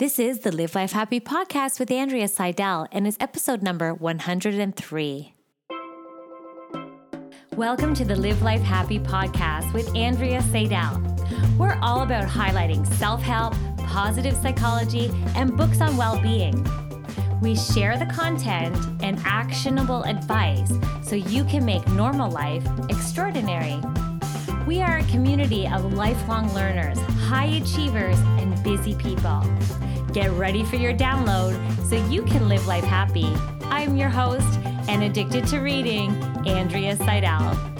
This is the Live Life Happy podcast with Andrea Seidel, and it's episode number 103. Welcome to the Live Life Happy podcast with Andrea Seidel. We're all about highlighting self help, positive psychology, and books on well being. We share the content and actionable advice so you can make normal life extraordinary. We are a community of lifelong learners, high achievers, and busy people. Get ready for your download so you can live life happy. I'm your host and addicted to reading, Andrea Seidel.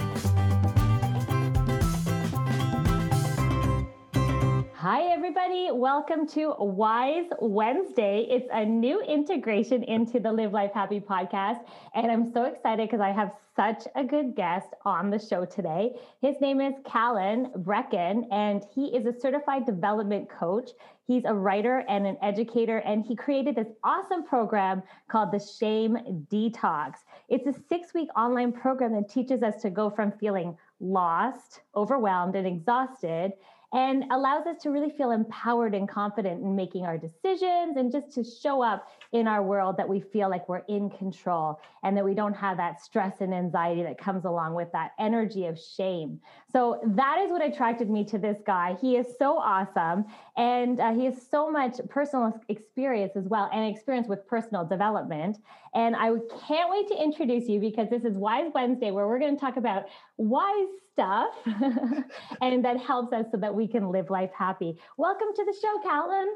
Everybody. Welcome to Wise Wednesday. It's a new integration into the Live Life Happy podcast. And I'm so excited because I have such a good guest on the show today. His name is Callan Brecken, and he is a certified development coach. He's a writer and an educator, and he created this awesome program called the Shame Detox. It's a six week online program that teaches us to go from feeling lost, overwhelmed, and exhausted and allows us to really feel empowered and confident in making our decisions and just to show up in our world that we feel like we're in control and that we don't have that stress and anxiety that comes along with that energy of shame. So that is what attracted me to this guy. He is so awesome and uh, he has so much personal experience as well and experience with personal development. And I can't wait to introduce you because this is Wise Wednesday where we're going to talk about wise stuff and that helps us so that we can live life happy. Welcome to the show, Callan.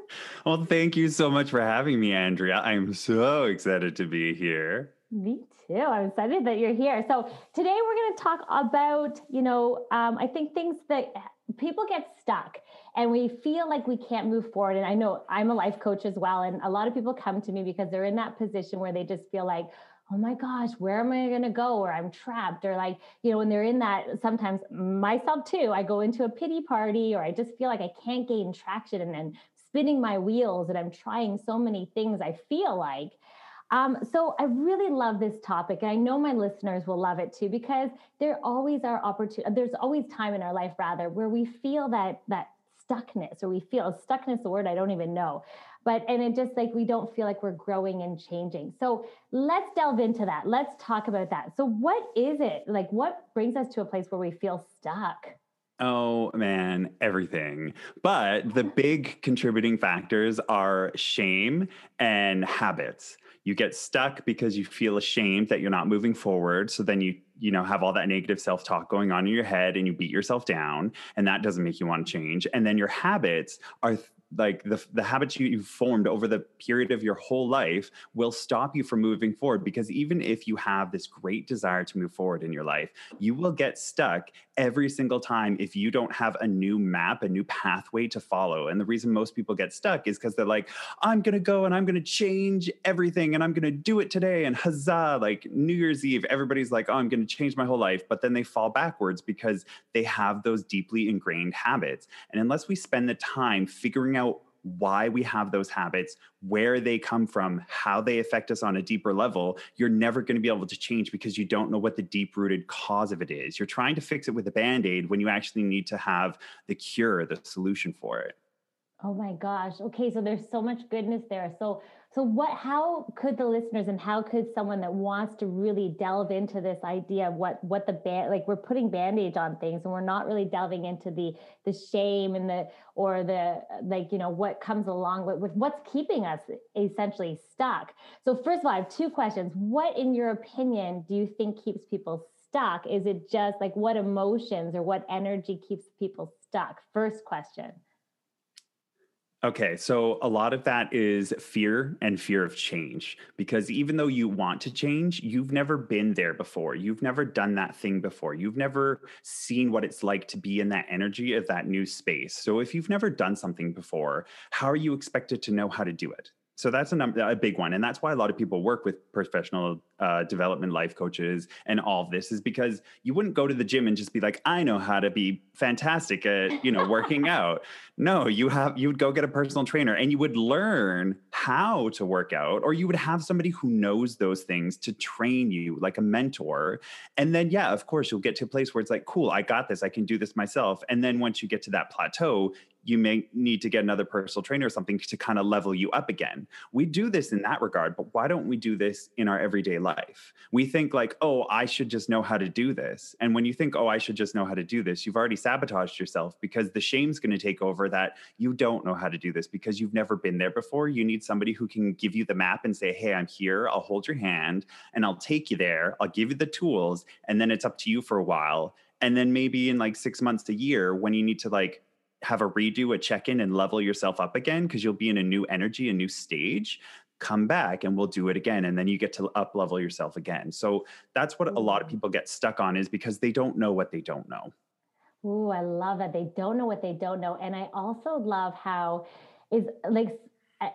Well, thank you so much for having me, Andrea. I'm so excited to be here. Me too. I'm excited that you're here. So today we're going to talk about, you know, um, I think things that people get stuck and we feel like we can't move forward. And I know I'm a life coach as well. And a lot of people come to me because they're in that position where they just feel like, oh my gosh, where am I going to go? Or I'm trapped. Or like, you know, when they're in that, sometimes myself too, I go into a pity party or I just feel like I can't gain traction and then spinning my wheels and I'm trying so many things, I feel like. Um, so I really love this topic, and I know my listeners will love it too because there always are opportunity. There's always time in our life, rather, where we feel that that stuckness, or we feel stuckness. The word I don't even know, but and it just like we don't feel like we're growing and changing so let's delve into that let's talk about that so what is it like what brings us to a place where we feel stuck Oh man, everything. But the big contributing factors are shame and habits. You get stuck because you feel ashamed that you're not moving forward. So then you, you know, have all that negative self-talk going on in your head and you beat yourself down and that doesn't make you want to change. And then your habits are like the, the habits you, have formed over the period of your whole life will stop you from moving forward because even if you have this great desire to move forward in your life you will get stuck every single time if you don't have a new map a new pathway to follow. And the reason most people get stuck is because they're like i'm gonna go and i'm gonna change everything and i'm gonna do it today and huzzah like new year's eve everybody's like oh i'm gonna change my whole life but then they fall backwards because they have those deeply ingrained habits. And unless we spend the time figuring out why we have those habits, where they come from, how they affect us on a deeper level, you're never going to be able to change because you don't know what the deep rooted cause of it is. You're trying to fix it with a band aid when you actually need to have the cure, the solution for it. Oh my gosh. Okay, so there's so much goodness there. So so what how could the listeners and how could someone that wants to really delve into this idea of what what the band like we're putting band-aids on things and we're not really delving into the the shame and the or the like you know what comes along with, with what's keeping us essentially stuck. So first of all, I have two questions. What in your opinion do you think keeps people stuck? Is it just like what emotions or what energy keeps people stuck? First question. Okay, so a lot of that is fear and fear of change because even though you want to change, you've never been there before. You've never done that thing before. You've never seen what it's like to be in that energy of that new space. So if you've never done something before, how are you expected to know how to do it? So that's a, number, a big one. And that's why a lot of people work with professional uh, development life coaches and all of this is because you wouldn't go to the gym and just be like, I know how to be fantastic at, you know, working out. No, you have, you would go get a personal trainer and you would learn how to work out, or you would have somebody who knows those things to train you like a mentor. And then, yeah, of course, you'll get to a place where it's like, cool, I got this. I can do this myself. And then once you get to that plateau, you may need to get another personal trainer or something to kind of level you up again. We do this in that regard, but why don't we do this in our everyday life? We think like, oh, I should just know how to do this. And when you think, oh, I should just know how to do this, you've already sabotaged yourself because the shame's going to take over that you don't know how to do this because you've never been there before. You need somebody who can give you the map and say, hey, I'm here. I'll hold your hand and I'll take you there. I'll give you the tools. And then it's up to you for a while. And then maybe in like six months a year, when you need to like have a redo, a check in, and level yourself up again because you'll be in a new energy, a new stage. Come back and we'll do it again. And then you get to up level yourself again. So that's what a lot of mm. people get stuck on is because they don't know what they don't know. Ooh, I love that. They don't know what they don't know. And I also love how is like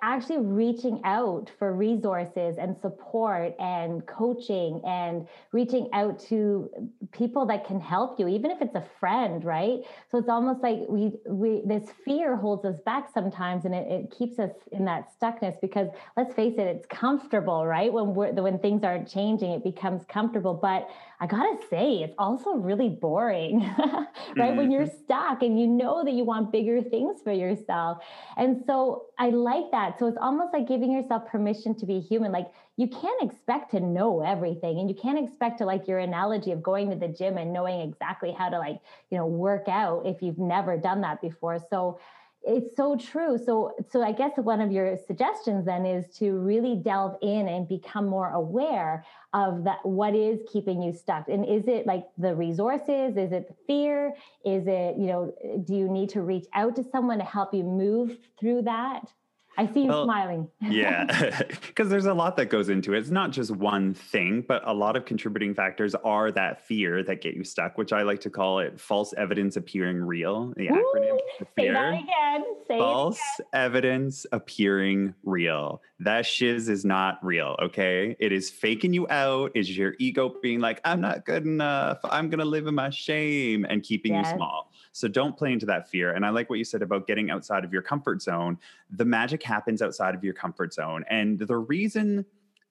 actually reaching out for resources and support and coaching and reaching out to people that can help you even if it's a friend right so it's almost like we we this fear holds us back sometimes and it, it keeps us in that stuckness because let's face it it's comfortable right when we're when things aren't changing it becomes comfortable but I gotta say, it's also really boring, right? Mm-hmm. When you're stuck and you know that you want bigger things for yourself. And so I like that. So it's almost like giving yourself permission to be human. Like you can't expect to know everything and you can't expect to like your analogy of going to the gym and knowing exactly how to like, you know, work out if you've never done that before. So it's so true. So so i guess one of your suggestions then is to really delve in and become more aware of that what is keeping you stuck. And is it like the resources? Is it the fear? Is it you know do you need to reach out to someone to help you move through that I see you well, smiling. yeah, because there's a lot that goes into it. It's not just one thing, but a lot of contributing factors are that fear that get you stuck, which I like to call it false evidence appearing real. The Ooh, acronym fear. Say that again. Say false again. evidence appearing real. That shiz is not real, okay? It is faking you out. Is your ego being like, I'm not good enough. I'm going to live in my shame and keeping yes. you small. So don't play into that fear. And I like what you said about getting outside of your comfort zone. The magic happens outside of your comfort zone. And the reason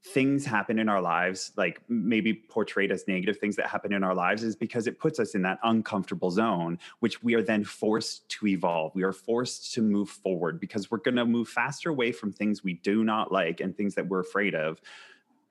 things happen in our lives, like maybe portrayed as negative things that happen in our lives, is because it puts us in that uncomfortable zone, which we are then forced to evolve. We are forced to move forward because we're going to move faster away from things we do not like and things that we're afraid of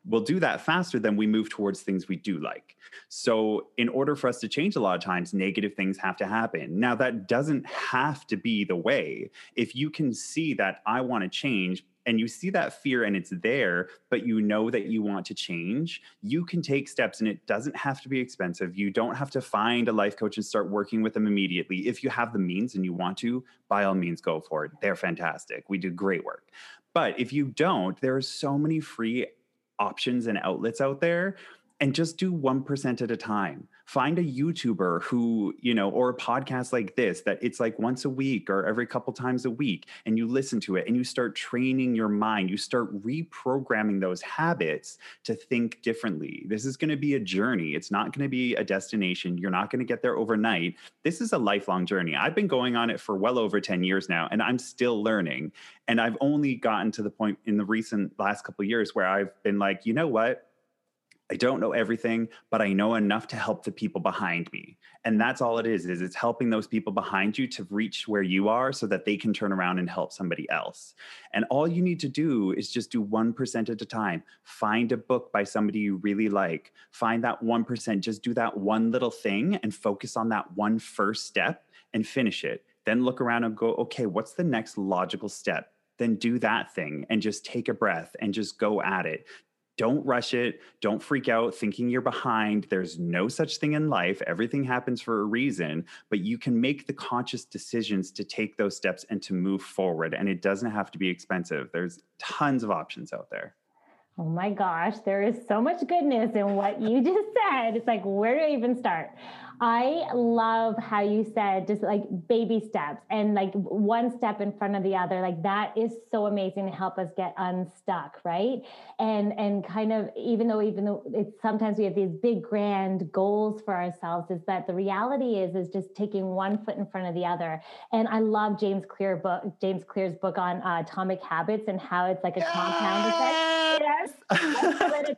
we'll do that faster than we move towards things we do like. So, in order for us to change, a lot of times negative things have to happen. Now, that doesn't have to be the way. If you can see that I want to change, and you see that fear and it's there, but you know that you want to change, you can take steps and it doesn't have to be expensive. You don't have to find a life coach and start working with them immediately. If you have the means and you want to, by all means, go for it. They're fantastic. We do great work. But if you don't, there are so many free options and outlets out there and just do 1% at a time find a youtuber who you know or a podcast like this that it's like once a week or every couple times a week and you listen to it and you start training your mind you start reprogramming those habits to think differently. This is going to be a journey. It's not going to be a destination. You're not going to get there overnight. This is a lifelong journey. I've been going on it for well over 10 years now and i'm still learning. And i've only gotten to the point in the recent last couple years where i've been like you know what I don't know everything, but I know enough to help the people behind me. And that's all it is, is it's helping those people behind you to reach where you are so that they can turn around and help somebody else. And all you need to do is just do 1% at a time. Find a book by somebody you really like. Find that 1%, just do that one little thing and focus on that one first step and finish it. Then look around and go, okay, what's the next logical step? then do that thing and just take a breath and just go at it don't rush it. Don't freak out thinking you're behind. There's no such thing in life. Everything happens for a reason, but you can make the conscious decisions to take those steps and to move forward. And it doesn't have to be expensive. There's tons of options out there. Oh my gosh, there is so much goodness in what you just said. It's like, where do I even start? I love how you said just like baby steps and like one step in front of the other. Like that is so amazing to help us get unstuck, right? And and kind of even though even though it's sometimes we have these big grand goals for ourselves, is that the reality is is just taking one foot in front of the other. And I love James Clear book, James Clear's book on uh, atomic habits and how it's like a yes! compound effect. Yes,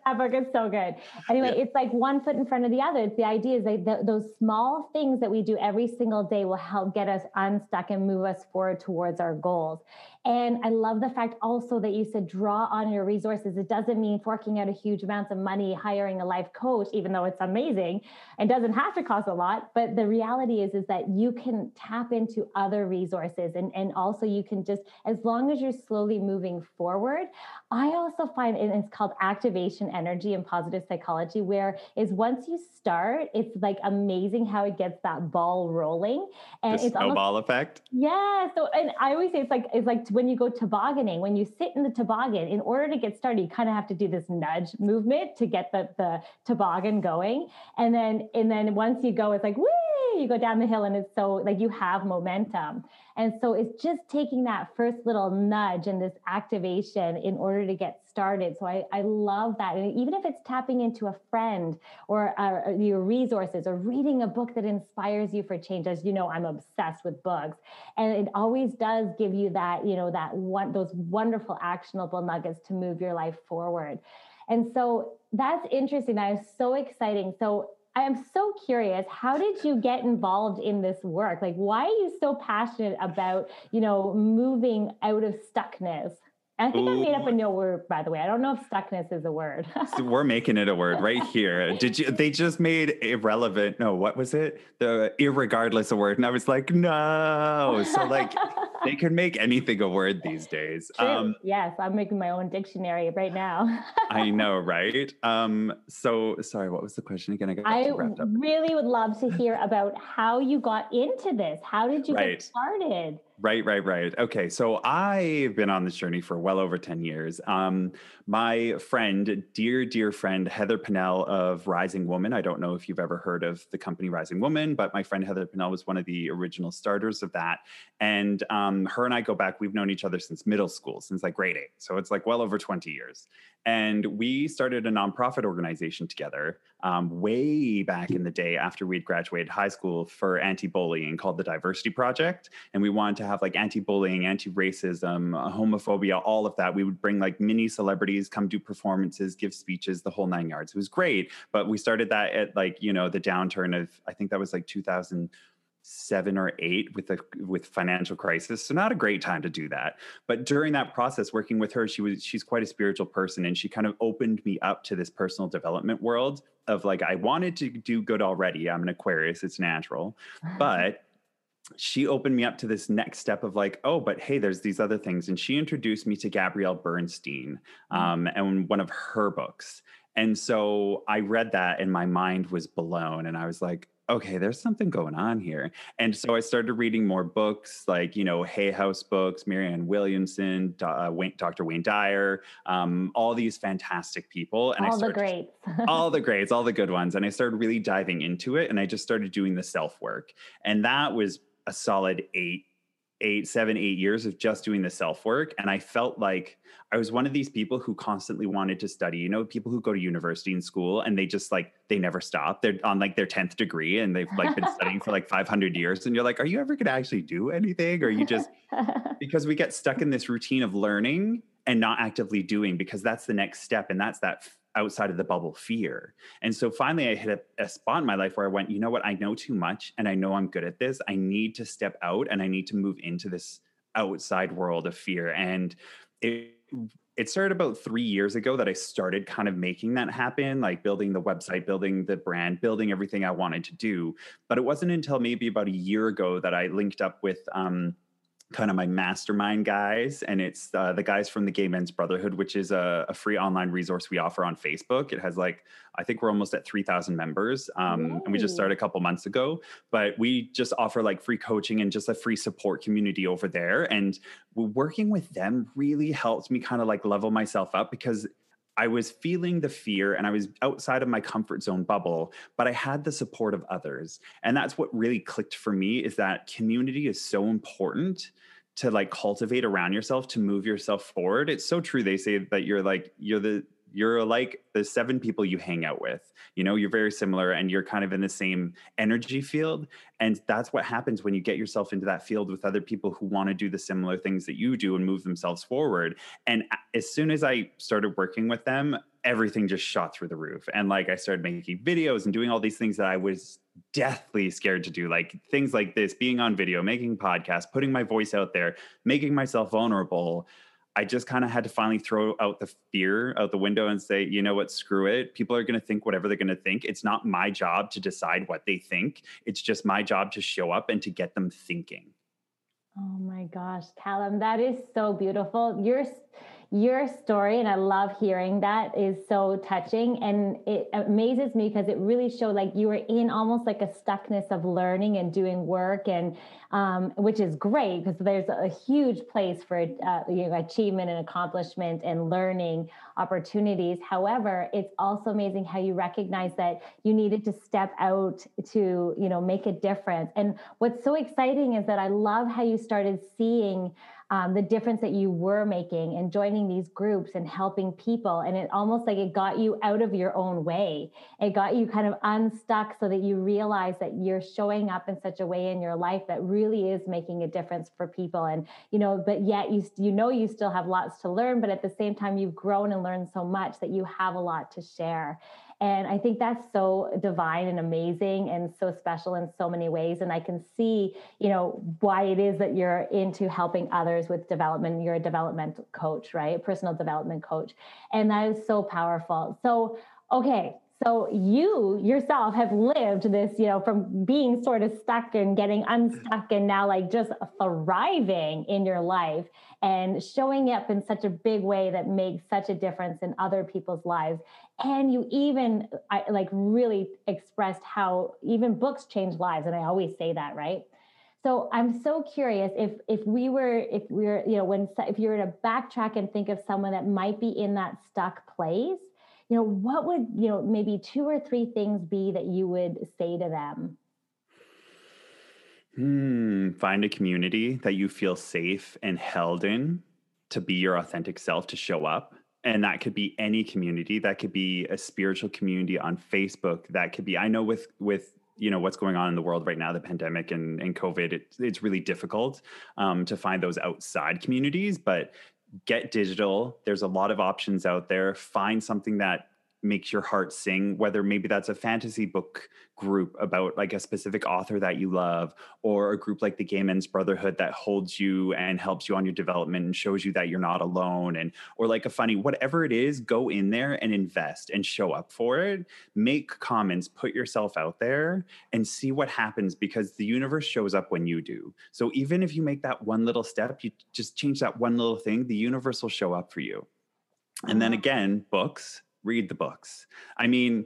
that book is so good. Anyway, yeah. it's like one foot in front of the other. It's the idea is that th- those small things that we do every single day will help get us unstuck and move us forward towards our goals. And I love the fact also that you said draw on your resources. It doesn't mean forking out a huge amounts of money, hiring a life coach, even though it's amazing and doesn't have to cost a lot. But the reality is, is that you can tap into other resources and, and also you can just, as long as you're slowly moving forward, I also find and it's called activation energy and positive psychology, where is once you start, it's like amazing how it gets that ball rolling. And the it's snowball almost, effect. Yeah. So and I always say it's like it's like when you go tobogganing, when you sit in the toboggan, in order to get started, you kind of have to do this nudge movement to get the, the toboggan going. And then and then once you go, it's like woo, you go down the hill and it's so like you have momentum. And so it's just taking that first little nudge and this activation in order to get started. So I, I love that. And even if it's tapping into a friend or uh, your resources or reading a book that inspires you for change, as you know, I'm obsessed with books. And it always does give you that, you know, that one, those wonderful actionable nuggets to move your life forward. And so that's interesting. That is so exciting. So I am so curious. How did you get involved in this work? Like, why are you so passionate about, you know, moving out of stuckness? I think Ooh. I made up a new word, by the way. I don't know if stuckness is a word. so we're making it a word right here. Did you? They just made irrelevant. No, what was it? The irregardless a word, and I was like, no. So like, they can make anything a word these days. Um, yes, I'm making my own dictionary right now. I know, right? Um, so sorry, what was the question again? I got I really would love to hear about how you got into this. How did you right. get started? Right, right, right. Okay, so I've been on this journey for well over 10 years. Um, my friend, dear, dear friend, Heather Pinnell of Rising Woman. I don't know if you've ever heard of the company Rising Woman, but my friend Heather Pinnell was one of the original starters of that. And um, her and I go back, we've known each other since middle school, since like grade eight. So it's like well over 20 years. And we started a nonprofit organization together um, way back in the day after we'd graduated high school for anti bullying called the Diversity Project. And we wanted to have like anti bullying, anti racism, homophobia, all of that. We would bring like mini celebrities, come do performances, give speeches, the whole nine yards. It was great. But we started that at like, you know, the downturn of, I think that was like 2000 seven or eight with a with financial crisis so not a great time to do that but during that process working with her she was she's quite a spiritual person and she kind of opened me up to this personal development world of like i wanted to do good already i'm an aquarius it's natural but she opened me up to this next step of like, oh, but hey, there's these other things. And she introduced me to Gabrielle Bernstein mm. um, and one of her books. And so I read that and my mind was blown. And I was like, okay, there's something going on here. And so I started reading more books like, you know, Hay House books, Marianne Williamson, uh, Wayne, Dr. Wayne Dyer, um, all these fantastic people. And all I started, all the greats. all the greats, all the good ones. And I started really diving into it and I just started doing the self work. And that was a solid eight eight, seven, eight years of just doing the self work. And I felt like I was one of these people who constantly wanted to study. You know, people who go to university and school and they just like, they never stop. They're on like their 10th degree and they've like been studying for like 500 years. And you're like, are you ever going to actually do anything? Or you just, because we get stuck in this routine of learning and not actively doing because that's the next step. And that's that outside of the bubble fear. And so finally, I hit a, a, spot in my life where I went, you know what? I know too much and I know I'm good at this. I need to step out and I need to move into this outside world of fear. And it, it started about three years ago that I started kind of making that happen, like building the website, building the brand, building everything I wanted to do. But it wasn't until maybe about a year ago that I linked up with, um, kind of my mastermind guys and it's uh, the guys from the gay men's brotherhood which is a, a, free online resource we offer on facebook. It has like i think we're almost at 3000 members um, and we just started a couple months ago but we just offer like free coaching and just a free support community over there and working with them really helped me kind of like level myself up because I was feeling the fear and I was outside of my comfort zone bubble, but I had the support of others. And that's what really clicked for me is that community is so important to like cultivate around yourself to move yourself forward. It's so true. They say that you're like, you're the you're like the seven people you hang out with. You know you're very similar and you're kind of in the same energy field. And that's what happens when you get yourself into that field with other people who want to do the similar things that you do and move themselves forward. And as soon as i started working with them everything just shot through the roof. And like i started making videos and doing all these things that i was deathly scared to do like things like this being on video making podcasts putting my voice out there making myself vulnerable i just kind of had to finally throw out the fear out the window and say you know what? Screw it. People are going to think whatever they're going to think. It's not my job to decide what they think. It's just my job to show up and to get them thinking. Oh my gosh callum that is so beautiful. You're your story and i love hearing that is so touching. And it amazes me because it really showed like you were in almost like a stuckness of learning and doing work and um, which is great because there's a huge place for uh, you know, achievement and accomplishment and learning opportunities. However it's also amazing how you recognize that you needed to step out to you know make a difference. And what's so exciting is that i love how you started seeing um, the difference that you were making and joining these groups and helping people. And it almost like it got you out of your own way. It got you kind of unstuck so that you realize that you're showing up in such a way in your life that really is making a difference for people. And, you know, but yet you, you know, you still have lots to learn, but at the same time, you've grown and learned so much that you have a lot to share. And I think that's so divine and amazing and so special in so many ways. And I can see, you know, why it is that you're into helping others with development. You're a development coach, right? A personal development coach. And that is so powerful. So, okay, so you yourself have lived this, you know, from being sort of stuck and getting unstuck and now like just thriving in your life and showing up in such a big way that makes such a difference in other people's lives. And you even I, like really expressed how even books change lives. And I always say that, right? So I'm so curious if if we were if we are you know when if you were to backtrack and think of someone that might be in that stuck place you know what would you know maybe two or three things be that you would say to them hmm, find a community that you feel safe and held in to be your authentic self to show up and that could be any community that could be a spiritual community on facebook that could be i know with with you know what's going on in the world right now the pandemic and, and covid it, it's really difficult um, to find those outside communities but get digital. There's a lot of options out there. Find something that makes your heart sing whether maybe that's a fantasy book group about like a specific author that you love or a group like the gay men's brotherhood that holds you and helps you on your development and shows you that you're not alone and or like a funny whatever it is go in there and invest and show up for it. Make comments put yourself out there and see what happens because the universe shows up when you do. So even if you make that one little step you just change that one little thing the universe will show up for you. And then again books read the books. I mean,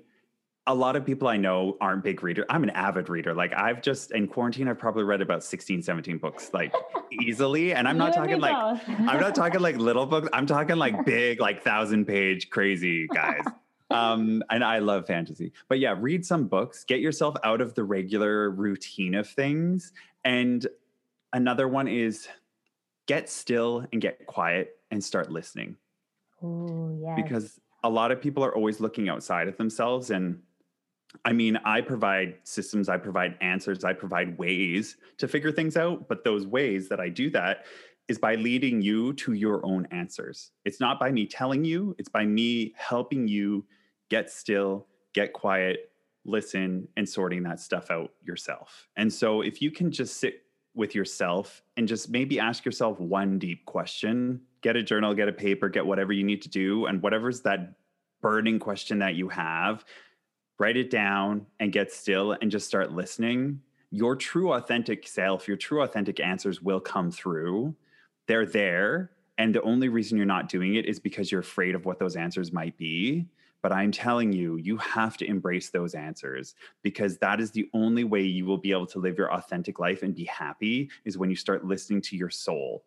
a lot of people I know aren't big readers. I'm an avid reader. Like I've just in quarantine, I've probably read about 16, 17 books like easily. And I'm not talking like I'm not talking like little books. I'm talking like big, like thousand page crazy guys. um, and I love fantasy. But yeah, read some books, get yourself out of the regular routine of things. And another one is get still and get quiet and start listening. Oh, yeah. Because a lot of people are always looking outside of themselves and I mean, I provide systems, I provide answers, I provide ways to figure things out. But those ways that I do that is by leading you to your own answers. It's not by me telling you, it's by me helping you get still, get quiet, listen, and sorting that stuff out yourself. And so if you can just sit with yourself and just maybe ask yourself one deep question get a journal, get a paper, get whatever you need to do. And whatever's that burning question that you have, write it down and get still and just start listening. Your true authentic self, your true authentic answers will come through. They're there. And the only reason you're not doing it is because you're afraid of what those answers might be. But I'm telling you, you have to embrace those answers because that is the only way you will be able to live your authentic life and be happy is when you start listening to your soul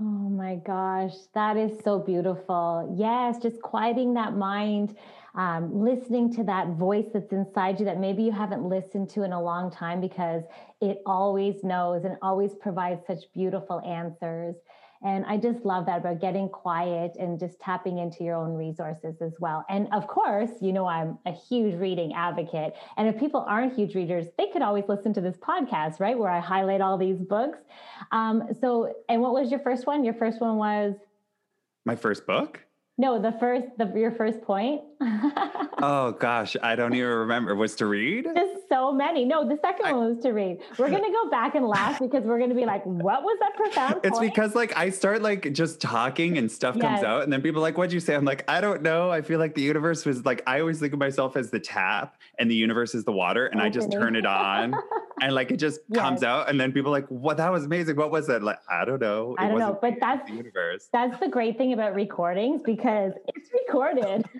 Oh my gosh, that is so beautiful. Yes, just quieting that mind, um, listening to that voice that's inside you that maybe you haven't listened to in a long time because it always knows and always provides such beautiful answers. And I just love that about getting quiet and just tapping into your own resources as well. And of course, you know, I'm a huge reading advocate. And if people aren't huge readers, they could always listen to this podcast, right? Where I highlight all these books. Um, so, and what was your first one? Your first one was? My first book? No, the first, the, your first point. oh gosh, I don't even remember. Was to read? Just so many. No, the second I, one was to read. We're gonna go back and laugh because we're gonna be like, what was that profound? It's point? because like I start like just talking and stuff yes. comes out, and then people are like, what'd you say? I'm like, I don't know. I feel like the universe was like I always think of myself as the tap and the universe is the water, and I just turn it on. and like it just yes. comes out and then people are like what? That was amazing. What was it? Like i don't know. I don't know but that's the universe. that's the great thing about recordings because it's recorded.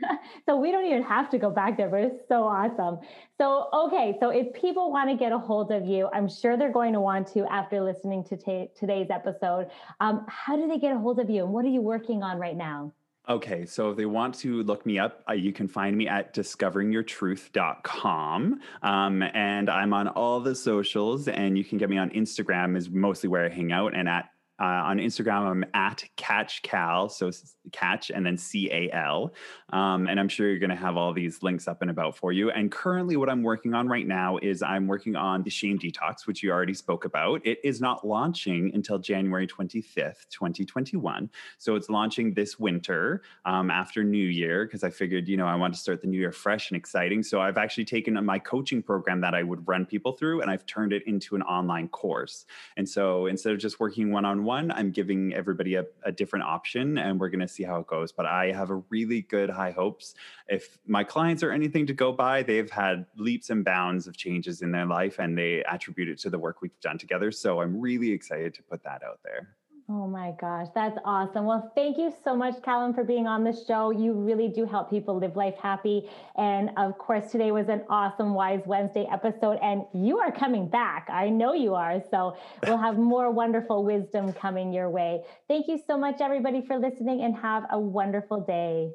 So we don't even have to go back there but it's so awesome. So okay so if people want to get a hold of you i'm sure they're going to want to after listening to t- today's episode. Um, how do they get a hold of you and what are you working on right now Okay, so if they want to look me up, uh, you can find me at discoveringyourtruth.com. Um, and I'm on all the socials, and you can get me on Instagram, is mostly where I hang out, and at uh, on Instagram, I'm at Catch Cal, so catch and then C A L. Um, and I'm sure you're going to have all these links up and about for you. And currently, what I'm working on right now is I'm working on the Shame Detox, which you already spoke about. It is not launching until January 25th, 2021. So it's launching this winter um, after New Year because I figured, you know, I want to start the new year fresh and exciting. So I've actually taken my coaching program that I would run people through and I've turned it into an online course. And so instead of just working one on one, I'm giving everybody a, a different option and we're going to see how it goes. But I have a really good high hopes. If my clients are anything to go by, they've had leaps and bounds of changes in their life and they attribute it to the work we've done together. So I'm really excited to put that out there. Oh my gosh, that's awesome. Well, thank you so much, Callum, for being on the show. You really do help people live life happy. And of course, today was an awesome Wise Wednesday episode, and you are coming back. I know you are. So we'll have more wonderful wisdom coming your way. Thank you so much, everybody, for listening, and have a wonderful day.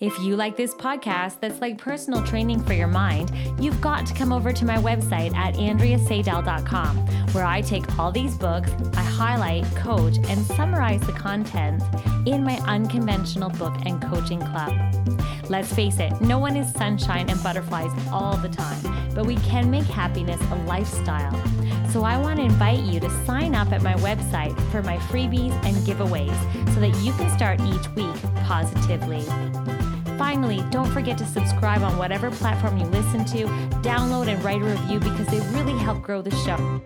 If you like this podcast that's like personal training for your mind, you've got to come over to my website at andreaseidel.com, where I take all these books, I highlight, coach, and summarize the content in my unconventional book and coaching club. Let's face it, no one is sunshine and butterflies all the time, but we can make happiness a lifestyle. So I want to invite you to sign up at my website for my freebies and giveaways so that you can start each week positively. Finally, don't forget to subscribe on whatever platform you listen to, download and write a review because they really help grow the show.